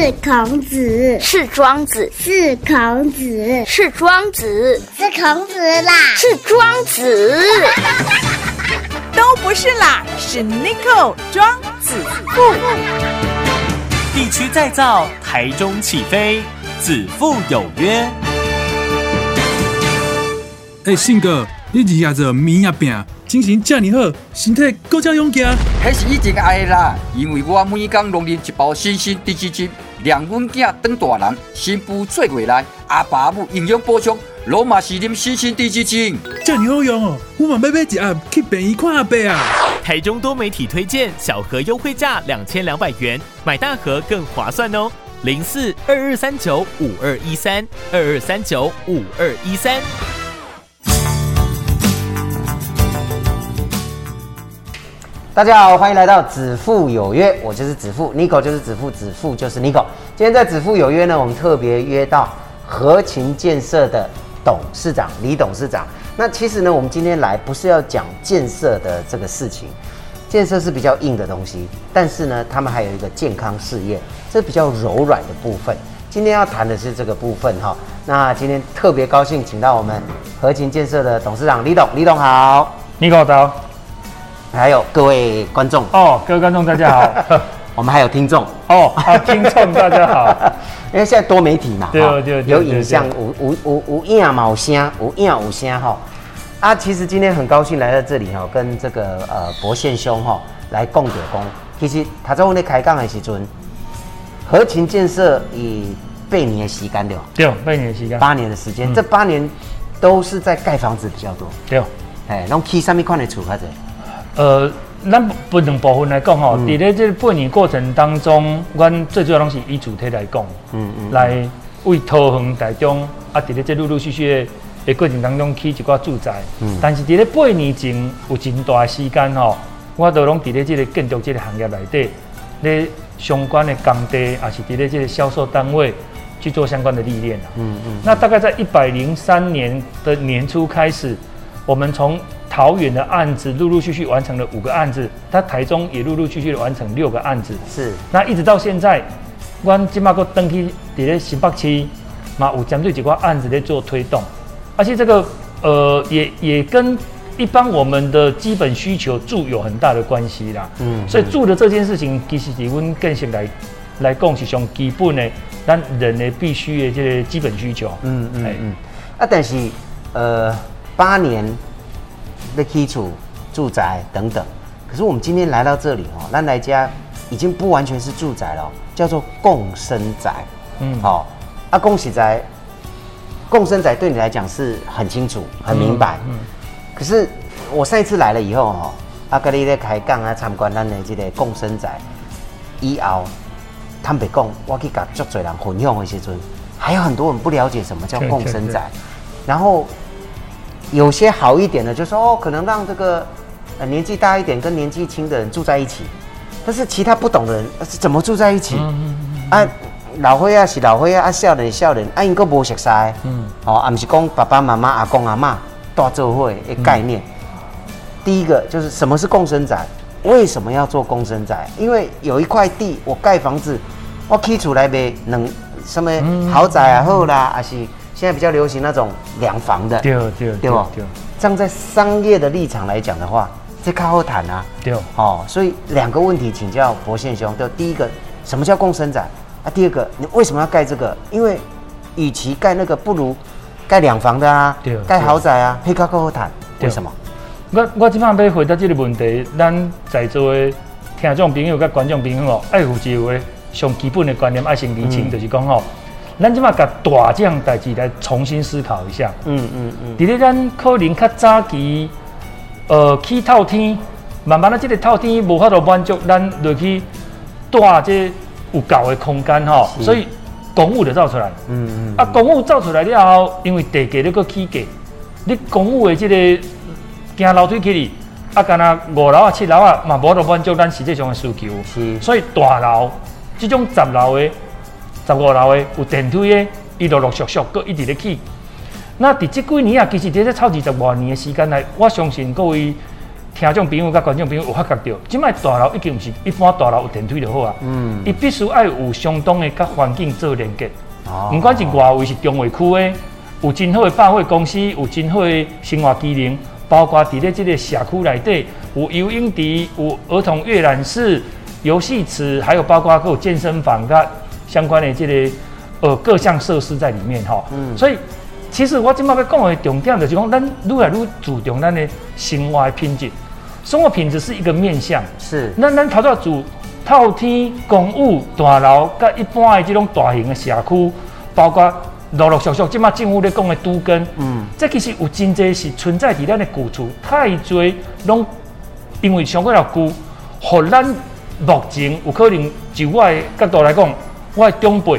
是孔子，是庄子，是孔子，是庄子，是孔子啦，是庄子，都不是啦，是 n i c o 庄子。富。地区再造，台中起飞，子父有约。哎，信哥，你日夜做面也饼，精神这么好，身体更加勇健。迄是以前爱啦，因为我每天拢啉一包新鲜低脂精，让阮囝当大人，新妇做过来，阿爸母营养补充，罗马是啉新鲜低脂精，这么好用哦！我嘛要买一盒去便宜看阿伯啊。台中多媒体推荐小盒优惠价两千两百元，买大盒更划算哦。零四二二三九五二一三二二三九五二一三。大家好，欢迎来到子父有约，我就是子父，Nico 就是子父，子父就是 Nico。今天在子父有约呢，我们特别约到合勤建设的董事长李董事长。那其实呢，我们今天来不是要讲建设的这个事情，建设是比较硬的东西，但是呢，他们还有一个健康事业，这比较柔软的部分。今天要谈的是这个部分哈。那今天特别高兴，请到我们合勤建设的董事长李董，李董好，Nico。还有各位观众。哦，各位观众大家好，我们还有听众。哦，好听众大家好，因为现在多媒体嘛，对对，有影像，无无无无影冇声，无影无声哈。啊，其实今天很高兴来到这里哈，跟这个呃博宪兄哈来共点工。其实他在我们开讲的时阵，合勤建设以八年的时间对对，八年的时间，八年的时间，这八年都是在盖房子比较多，对，哎，拢起上面款的厝开者。呃，咱分两部分来讲吼，伫咧这八年过程当中，阮最主要拢是以主体来讲，嗯嗯，来为桃园大中啊，伫咧这陆陆续续的过程当中起一寡住宅，嗯，但是伫咧八年前有真大时间吼，我都拢伫咧这个建筑这个行业内底，咧相关的工地，也是伫咧这个销售单位去做相关的历练嗯嗯，那大概在一百零三年的年初开始，我们从桃园的案子陆陆续续完成了五个案子，他台中也陆陆续续的完成六个案子。是，那一直到现在，我今嘛个登记伫咧新北区，嘛有针对几个案子在做推动，而且这个呃也也跟一般我们的基本需求住有很大的关系啦。嗯，所以住的这件事情其实是阮更是来来讲是上基本的，咱人的必须的这个基本需求。嗯嗯嗯，啊，但是呃八年。的基础住宅等等，可是我们今天来到这里哦，那来家已经不完全是住宅了，叫做共生宅。嗯，好，啊，恭喜宅，共生宅对你来讲是很清楚、很明白。嗯，可是我上一次来了以后哦，阿格里在开讲啊，参观咱的这个共生宅，以后坦白讲，我去甲足多人分享的时阵，还有很多人不了解什么叫共生宅，然后。有些好一点的，就说哦，可能让这个呃年纪大一点跟年纪轻的人住在一起，但是其他不懂的人是怎么住在一起？啊，老灰啊是老灰啊，啊少年少年，啊应该无熟悉。嗯，哦，啊不是讲爸爸妈妈、阿公阿妈大做伙的概念。第一个就是什么是共生宅？为什么要做共生宅？因为有一块地，我盖房子，我起出来呗，能什么豪宅啊好啦，还是？现在比较流行那种两房的，对对对不？站在商业的立场来讲的话，这靠后谈啊。对哦，所以两个问题请教博宪兄。就第一个，什么叫共生宅？啊，第二个，你为什么要盖这个？因为与其盖那个，不如盖两房的啊，盖豪宅啊，配靠靠后谈。为什么？我我今晚要回答这个问题，咱在座的听众朋友跟观众朋友哦，爱护一个上基本的观念，爱先理清，就是讲哦。咱即马甲大这样代志来重新思考一下。嗯嗯嗯。伫咧咱可能较早期，呃，去透天，慢慢的这个透天无法度满足咱落去大这有够的空间吼，所以公务就造出来。嗯嗯。啊，公务造出来了后，因为地价咧搁起价，你公务的这个行楼梯起哩，啊，干那五楼啊、七楼啊，嘛无法度满足咱实际上的需求。是。所以大楼，这种十楼的。十五楼的有电梯的，伊陆陆续续搁一直咧起。那伫即几年啊，其实伫这超二十万年的时间内，我相信各位听众朋友甲观众朋友有发觉到，即摆大楼已经不是一般大楼有电梯就好啊，嗯，伊必须要有相当的甲环境做连接。哦毋管是外围是中卫区的，有真好的百货公司，有真好的生活机能，包括伫咧即个社区内底有游泳池、有儿童阅览室、游戏池，还有包括还有健身房甲相关的这个呃各项设施在里面哈。嗯所以其实我今麦要讲的重点就是讲，咱愈来愈注重咱的生活的品质。生活品质是一个面向，是那咱头先住透天公寓大楼，甲一般的这种大型的社区，包括陆陆续续，即马政府咧讲的都根，嗯，这其实有真济是存在伫咱的旧厝，太侪拢因为上过了旧，互咱目前有可能就我的角度来讲，我的长辈，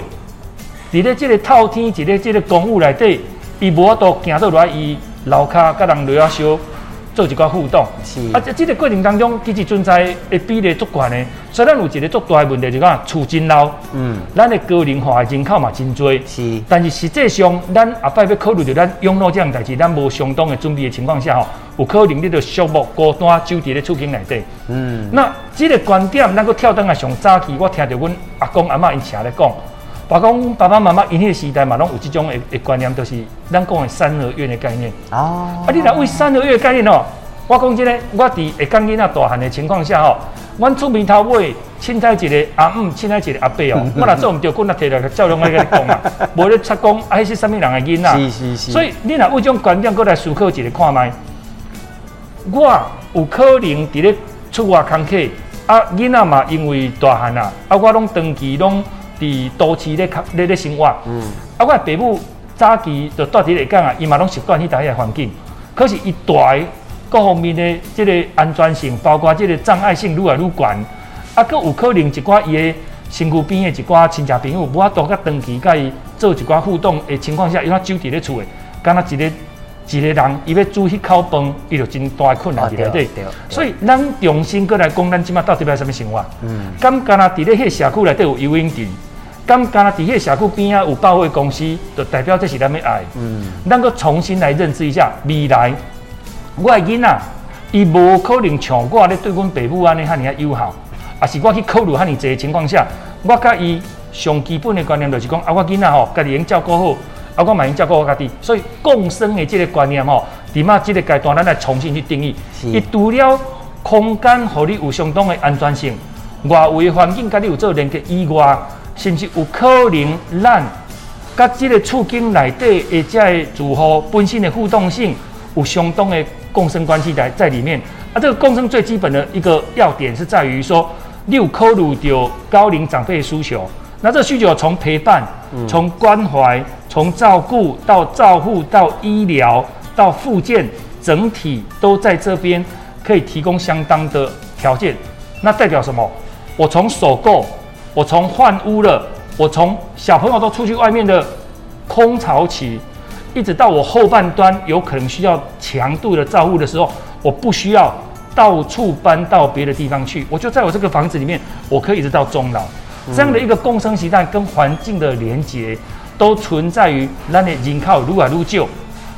伫咧即个透天，伫咧即个公寓内底，伊无法度行倒来，伊楼骹甲人落啊烧，做一寡互动。是啊，即这个过程当中，其实存在的比例足悬的，所以咱有一个足大的问题，就是讲厝真老，嗯，咱的高龄化的人口嘛真多。是但是实际上，咱下摆要考虑到咱养老这样代志，咱无相当的准备的情况下吼，有可能你就寂寞孤单就伫咧厝境内底。嗯，那这个观点，咱个跳灯啊，上早期我听到阮阿公阿嬷因车咧讲，包括阮爸爸妈妈因迄个时代嘛，拢有即种的的观念，就是咱讲的三合院的概念。哦，啊，你若为三合院的概念哦，我讲真诶，我伫会讲囡仔大汉的情况下吼，阮厝边头尾凊彩一个阿姆，凊彩一个阿伯哦，我若做毋对，阮若摕来照亮来甲你讲啊，无咧插讲，啊，迄是啥物人的囡仔？是是是，所以你若为种观点，过来思考一下看卖，我有可能伫咧出外工课，啊，囡仔嘛因为大汉啊，啊，我拢长期拢伫都市咧较咧咧生活，嗯，啊，我的爸母早期就住伫咧港啊，伊嘛拢习惯迄搭迄个环境，可是伊大的各方面的即个安全性，包括即个障碍性愈来愈悬，啊，佫有可能一寡伊的身躯边的一寡亲戚朋友，无法度甲长期甲伊做一寡互动的情况下，伊怎走伫咧厝的，敢若一个一个人，伊要煮迄口饭，伊就真大的困难伫内底。所以咱重新过来讲，咱即马到底要什么生活？嗯，敢敢若伫咧迄个社区内底有游泳池，敢敢若伫迄个社区边啊有百货公司，就代表这是咱要爱。嗯，咱个重新来认知一下未来，我的囡仔，伊无可能像我咧对阮爸母安尼遐尔啊友好，啊是我去考虑遐尼济的情况下，我甲伊上基本的观念就是讲，啊我囡仔吼，家己应照顾好，啊我嘛应照顾我家己，所以共生的这个观念吼，伫嘛这个阶段咱来重新去定义，是。伊除了空间互你有相当的安全性，外围环境甲你有做连接以外，甚至有可能咱甲即个厝境内底的这个住户本身的互动性有相当的共生关系在在里面。啊，这个共生最基本的一个要点是在于说，你有考虑到高龄长辈的需求，那这需求从陪伴、从关怀、从照顾到照护到医疗到复健，整体都在这边可以提供相当的条件。那代表什么？我从首购，我从换屋了，我从小朋友都出去外面的空巢期，一直到我后半端有可能需要强度的照顾的时候，我不需要到处搬到别的地方去，我就在我这个房子里面，我可以一直到终老。这样的一个共生习惯跟环境的连接，都存在于咱的人口愈来愈少。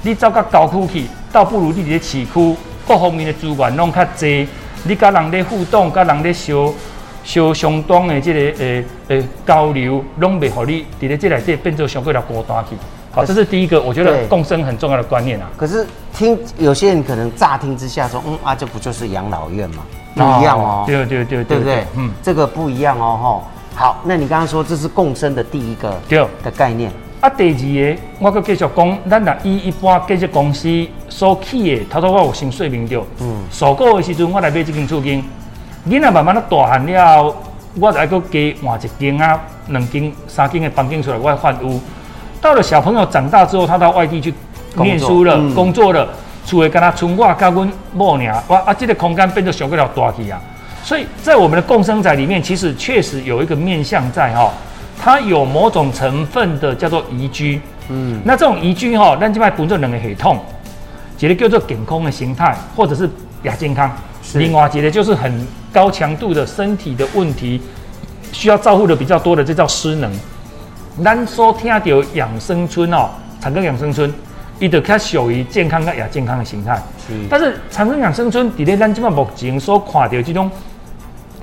你走到高区去，倒不如你伫咧市区，各方面的资源拢较济，你甲人咧互动，甲人咧相相相当的这个呃呃交流，拢袂互你伫咧这内底变做相对了孤单去。好，这是第一个，我觉得共生很重要的观念啊。可是听有些人可能乍听之下说，嗯啊，这不就是养老院吗？不一样哦，对对对对不对？嗯，这个不一样哦，吼。好，那你刚刚说这是共生的第一个对。的概念，啊，第二个，我阁继续讲，咱若以一般建设公司所起的，头头我有先说明着。嗯收购的时阵，我来买这间厝间，囡仔慢慢咧大汉了后，我就爱搁加换一间啊、两间、三间的房间出来，我要换屋。到了小朋友长大之后，他到外地去念书了、工作了，厝的跟他剩我甲阮某尔，哇啊，这个空间变得小个了大去啊。所以在我们的共生宅里面，其实确实有一个面向在哈、它有某种成分的叫做宜居。嗯，那这种宜居哈、咱即摆分做两个系统，一个叫做健康的形态，或者是亚健康；是另外一个就是很高强度的身体的问题，需要照顾的比较多的，这叫失能。咱所听到养生村哦，产庚养生村，伊就较属于健康跟亚健康的形态。是但是长庚养生村伫咧咱即马目前所看到这种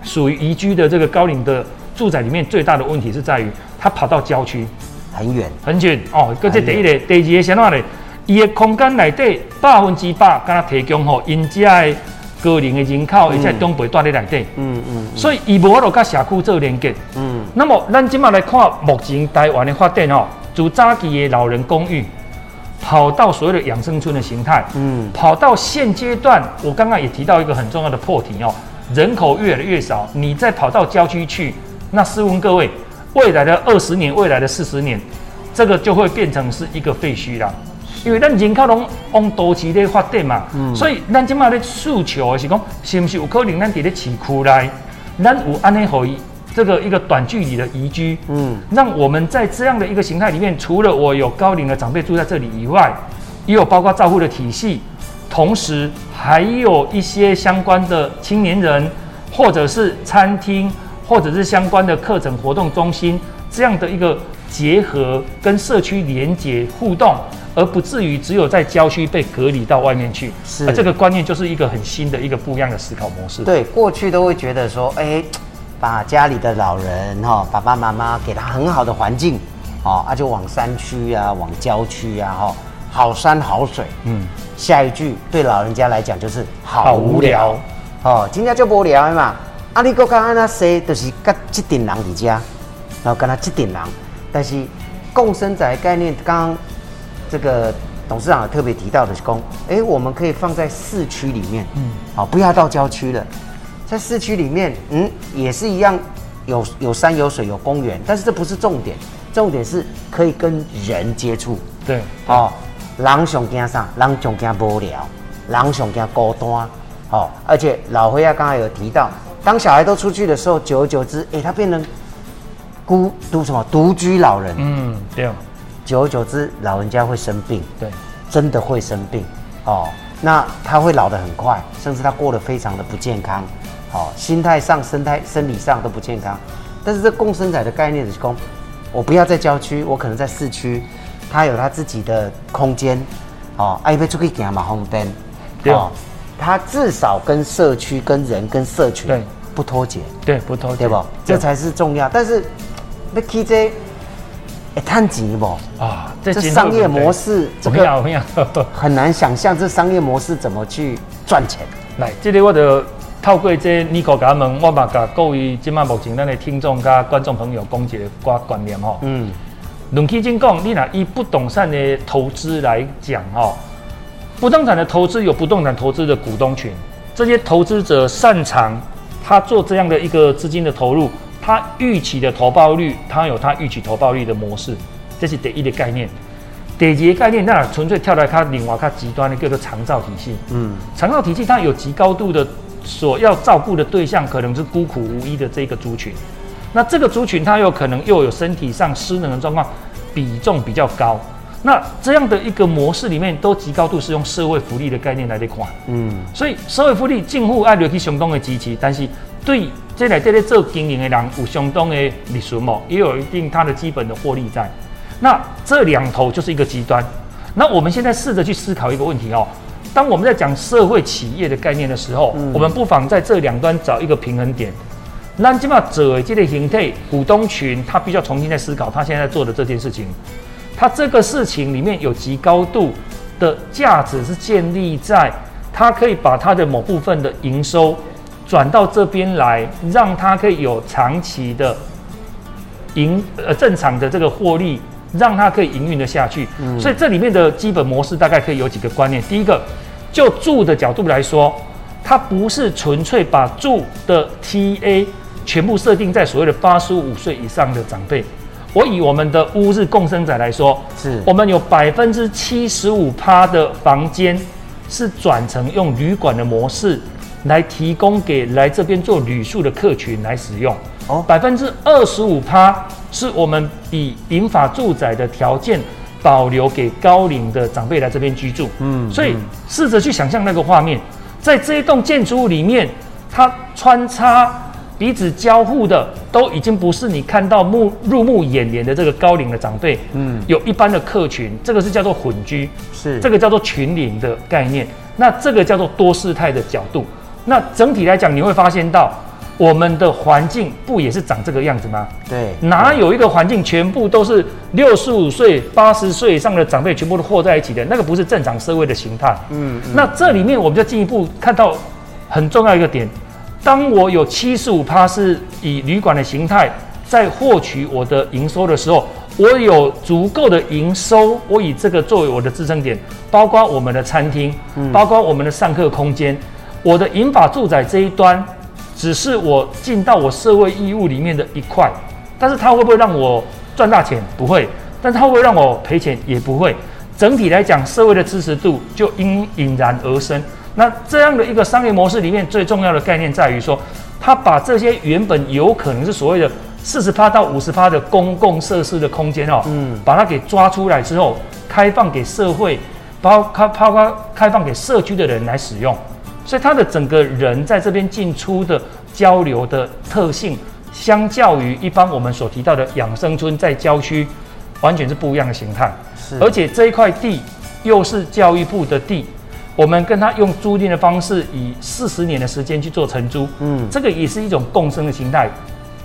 属于宜居的这个高龄的住宅里面，最大的问题是在于它跑到郊区很远，很远哦。搁这第一个，第二个是安怎咧？伊的空间内底百分之百，敢若提供吼因遮的高龄的人口，而且长辈住咧内底，嗯嗯所以伊无法度甲社区做连接。嗯，那么，咱今麦来看目前台湾的发展哦，从早期的老人公寓，跑到所谓的养生村的形态，嗯。跑到现阶段，我刚刚也提到一个很重要的破题哦，人口越来越少，你再跑到郊区去，那试问各位，未来的二十年，未来的四十年，这个就会变成是一个废墟啦。因为咱人口拢往都市咧发展嘛，所以咱即马咧诉求的是讲，是不是有可能咱伫咧市区内，咱有安尼可以这个一个短距离的宜居，嗯。让我们在这样的一个形态里面，除了我有高龄的长辈住在这里以外，也有包括照护的体系，同时还有一些相关的青年人，或者是餐厅，或者是相关的课程活动中心这样的一个结合跟社区连接互动，而不至于只有在郊区被隔离到外面去。是而这个观念就是一个很新的一个不一样的思考模式。对，过去都会觉得说，哎，把家里的老人哈、爸爸妈妈给他很好的环境，哦，啊就往山区啊，往郊区啊，哈、好山好水。嗯，下一句对老人家来讲就是好好无无聊聊，哦，今天就无聊的嘛。阿，你搁刚安那说，就是跟这顶人伫家，然后跟他这顶人，但是共生仔概念，刚刚这个董事长有特别提到的是公，哎，我们可以放在市区里面，嗯，好、不要到郊区了，在市区里面，嗯，也是一样，有有山有水有公园，但是这不是重点，重点是可以跟人接触，对，哦，人上惊啥？人上惊无聊，人上惊孤单。哦，而且老辉啊，刚才有提到，当小孩都出去的时候，久而久之，哎，他变成孤独什么？独居老人。嗯，对，久而久之，老人家会生病，对，真的会生病。哦，那他会老得很快，甚至他过得非常的不健康。哦，心态上、生态、生理上都不健康。但是这共生仔的概念是说，我不要在郊区，我可能在市区，他有他自己的空间。哦，爱要出去行嘛方便。对哦，他至少跟社区、跟人、跟社群对不脱节。对，不偷对不？这才是重要。但是，那 K J，会赚钱不？啊，这商业模式，这怎么样？个怎么样？很难想象这商业模式怎么去赚钱。来，这里我就透过这尼克甲问，我嘛甲各位今麦目前咱的听众甲观众朋友讲一个寡观念吼。嗯，论起真讲，你若以不动产的投资来讲哦，不动产的投资有不动产投资的股东群，这些投资者擅长他做这样的一个资金的投入，他预期的投报率，他有他预期投报率的模式，这是第一的概念。第二个概念，那纯粹跳来它另外它极端的叫做长照体系。嗯，长照体系它有极高度的所要照顾的对象，可能是孤苦无依的这个族群。那这个族群，它有可能又有身体上失能的状况，比重比较高。那这样的一个模式里面，都极高度是用社会福利的概念来的看。嗯，所以社会福利近乎爱落去相当的支持，但是对这来这里做经营的人有相当的利润哦，也有一定它的基本的获利在。那这两头就是一个极端。那我们现在试着去思考一个问题哦，当我们在讲社会企业的概念的时候，我们不妨在这两端找一个平衡点。那基本上者这类形态，股东群他必须要重新再思考他现在在做的这件事情。他这个事情里面有极高度的价值是建立在他可以把他的某部分的营收转到这边来，让他可以有长期的营呃正常的这个获利，让它可以营运的下去。所以这里面的基本模式大概可以有几个观念。第一个，就住的角度来说，它不是纯粹把住的 TA 全部设定在所谓的八十五岁以上的长辈。我以我们的乌日共生仔来说，是我们有百分之七十五趴的房间是转成用旅馆的模式来提供给来这边做旅宿的客群来使用。哦百分之二十五趴是我们以银法住宅的条件保留给高龄的长辈来这边居住。嗯所以试着去想象那个画面，在这一栋建筑物里面，它穿插彼此交互的都已经不是你看到目入目眼帘的这个高龄的长辈，嗯，有一般的客群，这个是叫做混居，是这个叫做群龄的概念，那这个叫做多事态的角度。那整体来讲，你会发现到我们的环境不也是长这个样子吗？对，哪有一个环境全部都是六十五岁、八十岁以上的长辈全部都和在一起的？那个不是正常社会的形态。嗯，那这里面我们就进一步看到很重要一个点：当我有七十五趴是以旅馆的形态在获取我的营收的时候，我有足够的营收，我以这个作为我的支撑点，包括我们的餐厅，嗯包括我们的上课空间，我的银发住宅这一端。只是我尽到我社会义务里面的一块，但是它会不会让我赚大钱？不会，但是它会不会让我赔钱？也不会。整体来讲，社会的支持度就因引然而生。那这样的一个商业模式里面，最重要的概念在于说，它把这些原本有可能是所谓的四十趴到五十趴的公共设施的空间哦，嗯，把它给抓出来之后，开放给社会，包开包括开放给社区的人来使用。所以他的整个人在这边进出的交流的特性，相较于一般我们所提到的养生村在郊区，完全是不一样的形态。是，而且这一块地又是教育部的地，我们跟他用租赁的方式，以四十年的时间去做承租。嗯，这个也是一种共生的形态，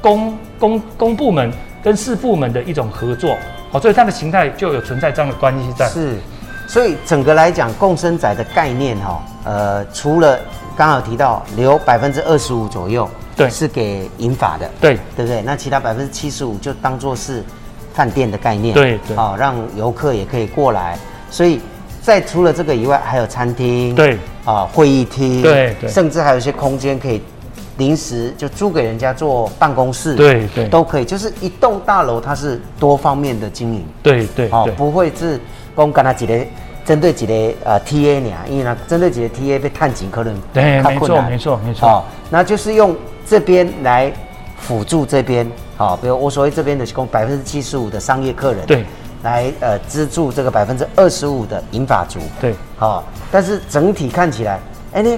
公公公部门跟市部门的一种合作。好，所以它的形态就有存在这样的关系在。是。所以整个来讲，共生宅的概念哈，呃，除了刚好提到留百分之二十五左右，对，是给银法的，对，对不对？那其他百分之七十五就当做是饭店的概念，对对，啊，让游客也可以过来。所以在除了这个以外，还有餐厅，对，啊，会议厅，对对，甚至还有一些空间可以临时就租给人家做办公室，对对，都可以。就是一栋大楼，它是多方面的经营，对对，哦，不会是。光干他几个针对几个呃 T A 呢？因为呢，针对几个 T A 被探紧可能对，没错没错没错。好，那就是用这边来辅助这边，好，比如我所谓这边的供百分之七十五的商业客人，对，来呃资助这个百分之二十五的银发族，对，好，但是整体看起来，哎呢，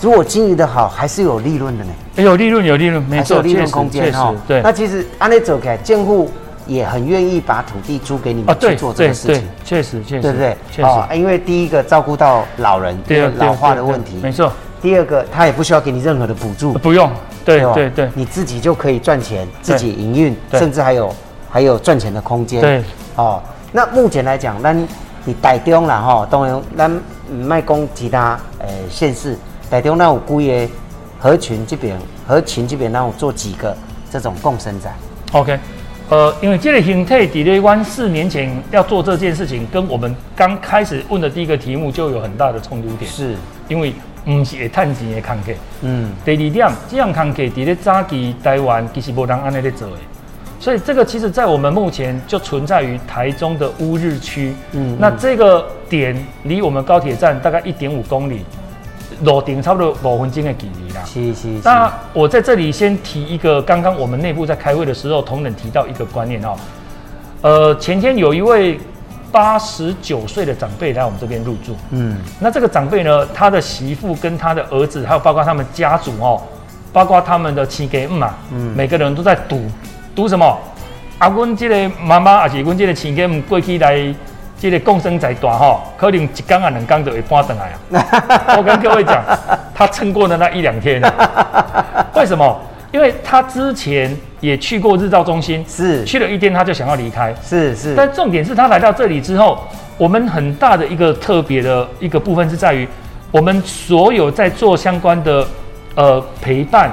如果经营的好，还是有利润的呢，有利润有利润，没错，利润空间哈，对。那其实按你走开，建户。也很愿意把土地租给你们去做这个事情，确实确实，对不对？确实，因为第一个照顾到老人，对老化的问题，没错。第二个，他也不需要给你任何的补助，不用，对对对，你自己就可以赚钱，自己营运，甚至还有还有赚钱的空间。对，哦，那目前来讲，那你台中啦哈，当然咱卖讲其他呃县市，台中那有几个合群这边，合群这边那我做几个这种共生仔，OK。呃，因为这个形态，底雷湾四年前要做这件事情，跟我们刚开始问的第一个题目就有很大的冲突点。是，因为不是会探钱的康客。嗯。第二点，这样康客底咧早期台湾其实无人安尼咧做的，所以这个其实在我们目前就存在于台中的乌日区。嗯。那这个点离我们高铁站大概一点五公里。路顶差不多五分钟的距离啦。是是。那我在这里先提一个，刚刚我们内部在开会的时候，同仁提到一个观念哦。呃，前天有一位八十九岁的长辈来我们这边入住。嗯。那这个长辈呢，他的媳妇跟他的儿子，还有包括他们家族哦，包括他们的亲家嘛，嗯，每个人都在赌，赌什么？啊，阮这个妈妈，还是阮这个亲家过去来。这个共生仔大哈，可能一缸啊两缸就会搬上来啊。我跟各位讲，他撑过的那一两天，为什么？因为他之前也去过日照中心，是去了一天他就想要离开，是是。但重点是他来到这里之后，我们很大的一个特别的一个部分是在于，我们所有在做相关的呃陪伴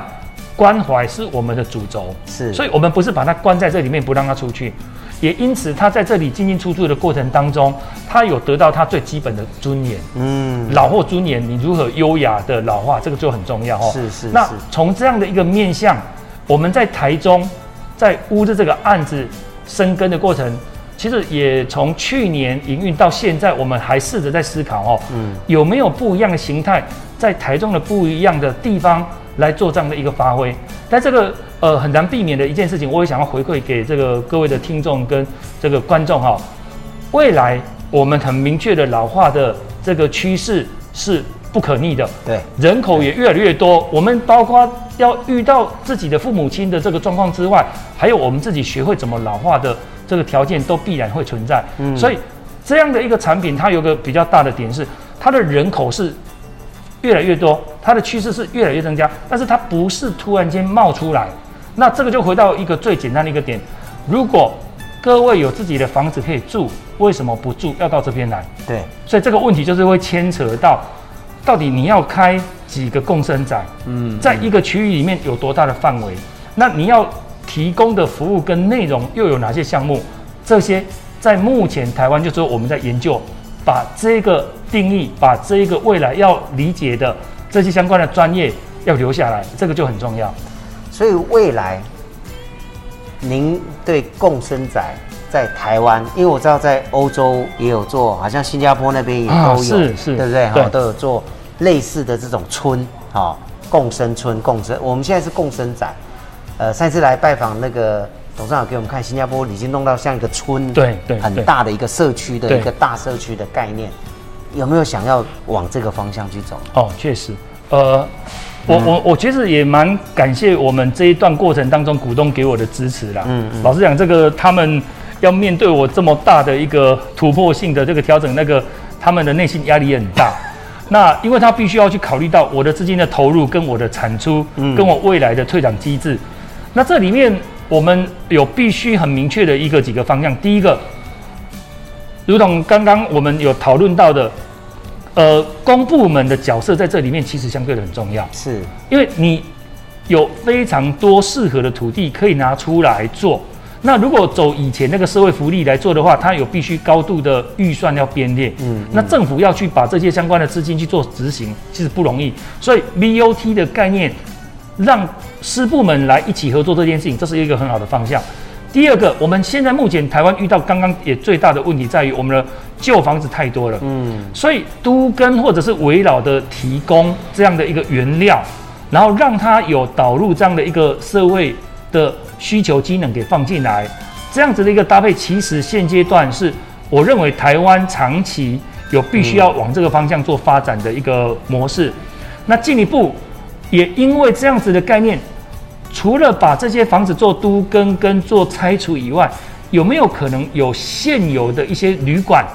关怀是我们的主轴，是，所以我们不是把它关在这里面不让他出去。也因此，他在这里进进出出的过程当中，他有得到他最基本的尊严。嗯，老或尊严，你如何优雅的老化，这个就很重要哦。是是。那从这样的一个面向，我们在台中，在乌的这个案子生根的过程，其实也从去年营运到现在，我们还试着在思考哦，嗯，有没有不一样的形态，在台中的不一样的地方来做这样的一个发挥？但这个。呃，很难避免的一件事情，我也想要回馈给这个各位的听众跟这个观众哈。未来我们很明确的老化的这个趋势是不可逆的，对，人口也越来越多。我们包括要遇到自己的父母亲的这个状况之外，还有我们自己学会怎么老化的这个条件都必然会存在。嗯所以这样的一个产品，它有个比较大的点是，它的人口是越来越多，它的趋势是越来越增加，但是它不是突然间冒出来。那这个就回到一个最简单的一个点，如果各位有自己的房子可以住，为什么不住？要到这边来？对，所以这个问题就是会牵扯到，到底你要开几个共生宅，嗯，在一个区域里面有多大的范围？那你要提供的服务跟内容又有哪些项目？这些在目前台湾就是我们在研究，把这个定义，把这一个未来要理解的这些相关的专业要留下来，这个就很重要。所以未来，您对共生宅在台湾，因为我知道在欧洲也有做，好像新加坡那边也都有，啊是是对不对？哈，都有做类似的这种村，哈，共生村、共生。我们现在是共生宅，呃，上次来拜访那个董事长给我们看，新加坡已经弄到像一个村，对对很大的一个社区的一个大社区的概念，有没有想要往这个方向去走？哦，确实，呃，我我我其实也蛮感谢我们这一段过程当中股东给我的支持啦。嗯嗯老实讲，这个他们要面对我这么大的一个突破性的这个调整，那个他们的内心压力也很大。那因为他必须要去考虑到我的资金的投入跟我的产出，嗯跟我未来的退场机制。那这里面我们有必须很明确的一个几个方向。第一个，如同刚刚我们有讨论到的，呃，公部门的角色在这里面其实相对的很重要，是，因为你有非常多适合的土地可以拿出来做。那如果走以前那个社会福利来做的话，它有必须高度的预算要编列，嗯嗯，那政府要去把这些相关的资金去做执行，其实不容易。所以 BOT 的概念，让师部门来一起合作这件事情，这是一个很好的方向。第二个，我们现在目前台湾遇到刚刚也最大的问题在于我们的旧房子太多了，嗯，所以都跟或者是围绕的提供这样的一个原料，然后让它有导入这样的一个社会的需求机能给放进来，这样子的一个搭配，其实现阶段是我认为台湾长期有必须要往这个方向做发展的一个模式。那进一步，也因为这样子的概念，除了把这些房子做都跟跟做拆除以外，有没有可能有现有的一些旅馆，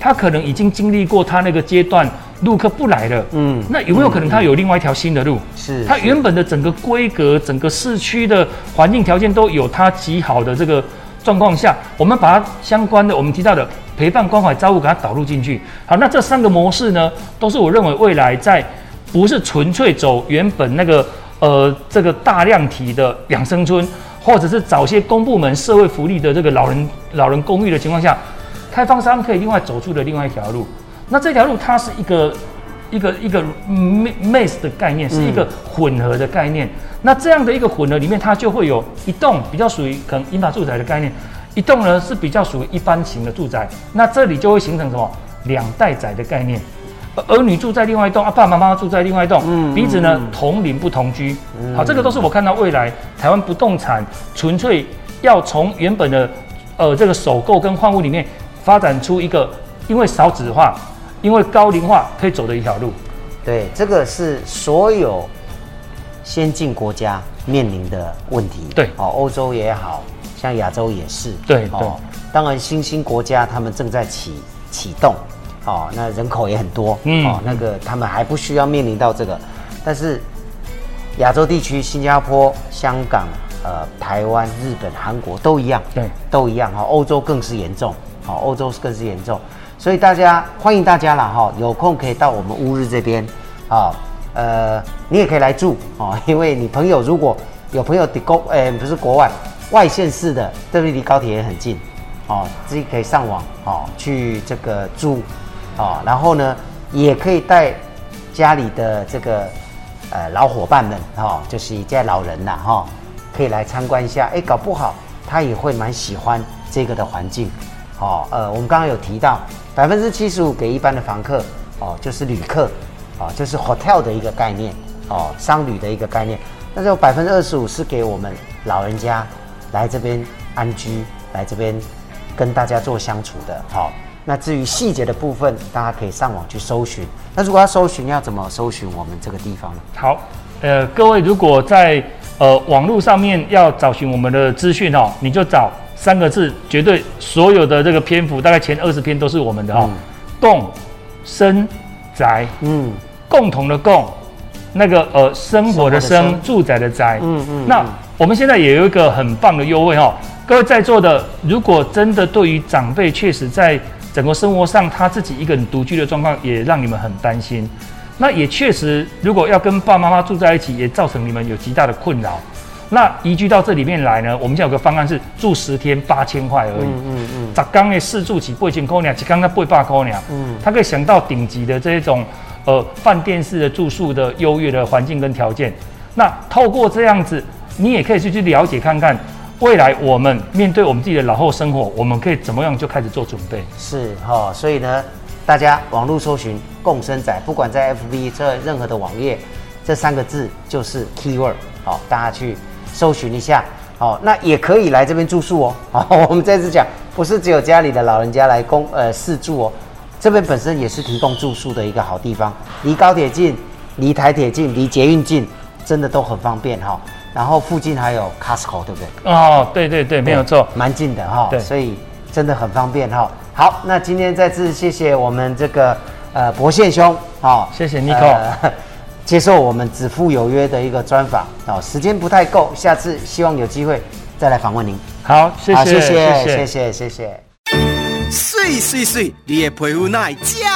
它可能已经经历过它那个阶段，陆客不来了，嗯那有没有可能它有另外一条新的路？是，是它原本的整个规格、整个市区的环境条件都有它极好的这个状况下，我们把它相关的我们提到的陪伴、关怀、照顾给它导入进去。好，那这三个模式呢，都是我认为未来在不是纯粹走原本那个呃这个大量体的养生村，或者是找些公部门社会福利的这个老人老人公寓的情况下，开发商可以另外走出的另外一条路。那这条路它是一个一个一个 mix 的概念，是一个混合的概念。那这样的一个混合里面，它就会有一栋比较属于可能银发住宅的概念，一栋呢是比较属于一般型的住宅。那这里就会形成什么两代宅的概念。儿儿女住在另外一栋，啊，爸爸妈妈住在另外一栋，嗯彼此呢嗯同邻不同居。好，这个都是我看到未来台湾不动产纯粹要从原本的呃这个首购跟换屋里面发展出一个，因为少子化，因为高龄化可以走的一条路。对，这个是所有先进国家面临的问题。对哦，欧洲也好像亚洲也是。对哦，当然新兴国家他们正在启启动，哦，那人口也很多，嗯。哦，那个他们还不需要面临到这个，但是亚洲地区，新加坡、香港、呃，台湾、日本、韩国都一样，对，都一样哈、欧洲更是严重，好、欧洲更是严重，所以大家欢迎大家啦哈、有空可以到我们乌日这边啊、呃，你也可以来住哦，因为你朋友如果有朋友的国，呃，不是国外外县市的，对不对？离高铁也很近，哦，自己可以上网哦去这个租，哦，然后呢也可以带家里的这个呃老伙伴们哈、哦，就是一家老人呐哈、可以来参观一下，哎，搞不好他也会蛮喜欢这个的环境，哦，呃，我们刚刚有提到百分之七十五给一般的房客，哦，就是旅客，哦，就是 hotel 的一个概念，哦，商旅的一个概念，那有百分之二十五是给我们老人家来这边安居，来这边跟大家做相处的，好、那至于细节的部分，大家可以上网去搜寻。那如果要搜寻，要怎么搜寻我们这个地方呢？好，呃，各位如果在呃网络上面要找寻我们的资讯哦，你就找三个字，绝对所有的这个篇幅，大概前二十篇都是我们的哈、哦。共生宅，嗯共同的共，那个呃生活的生住宅的宅。嗯嗯那我们现在也有一个很棒的优惠哈、哦，各位在座的，如果真的对于长辈确实在整个生活上他自己一个人独居的状况，也让你们很担心。那也确实，如果要跟爸爸妈妈住在一起，也造成你们有极大的困扰。那移居到这里面来呢，我们现在有个方案是住十天八千块而已。嗯嗯嗯十缸的四住起八千块两，一缸才八百块两。嗯他可以想到顶级的这种呃饭店式的住宿的优越的环境跟条件。那透过这样子，你也可以去去了解看看，未来我们面对我们自己的老后生活，我们可以怎么样就开始做准备。是哈、所以呢，大家网络搜寻“共生仔”，不管在 FB 这任何的网页，这三个字就是 keyword，好、大家去搜寻一下。好、那也可以来这边住宿哦。好、我们再次讲，不是只有家里的老人家来供呃试住哦，这边本身也是提供住宿的一个好地方，离高铁近，离台铁近，离捷运近，真的都很方便哈、然后附近还有 Costco，对不对？哦，对对对，没有错。蛮近的哈、对所以真的很方便哈、好，那今天再次谢谢我们这个呃博宪兄，哈、谢谢 Nico 呃 接受我们子父有约的一个专访哦，时间不太够，下次希望有机会再来访问您。好，谢，谢，谢谢，谢谢，谢谢。水水水，你的皮肤哪会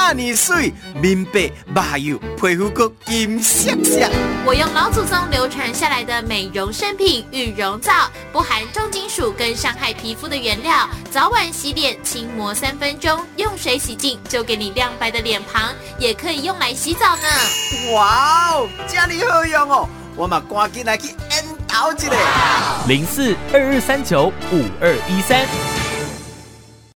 这么水？面白目油，皮肤阁金闪闪。我用老祖宗流传下来的美容圣品羽绒皂，不含重金属跟伤害皮肤的原料，早晚洗脸轻磨三分钟，用水洗净就给你亮白的脸庞，也可以用来洗澡呢。哇哦，这么好用哦！我嘛赶紧来去研究一下。零四二二三九五二一三。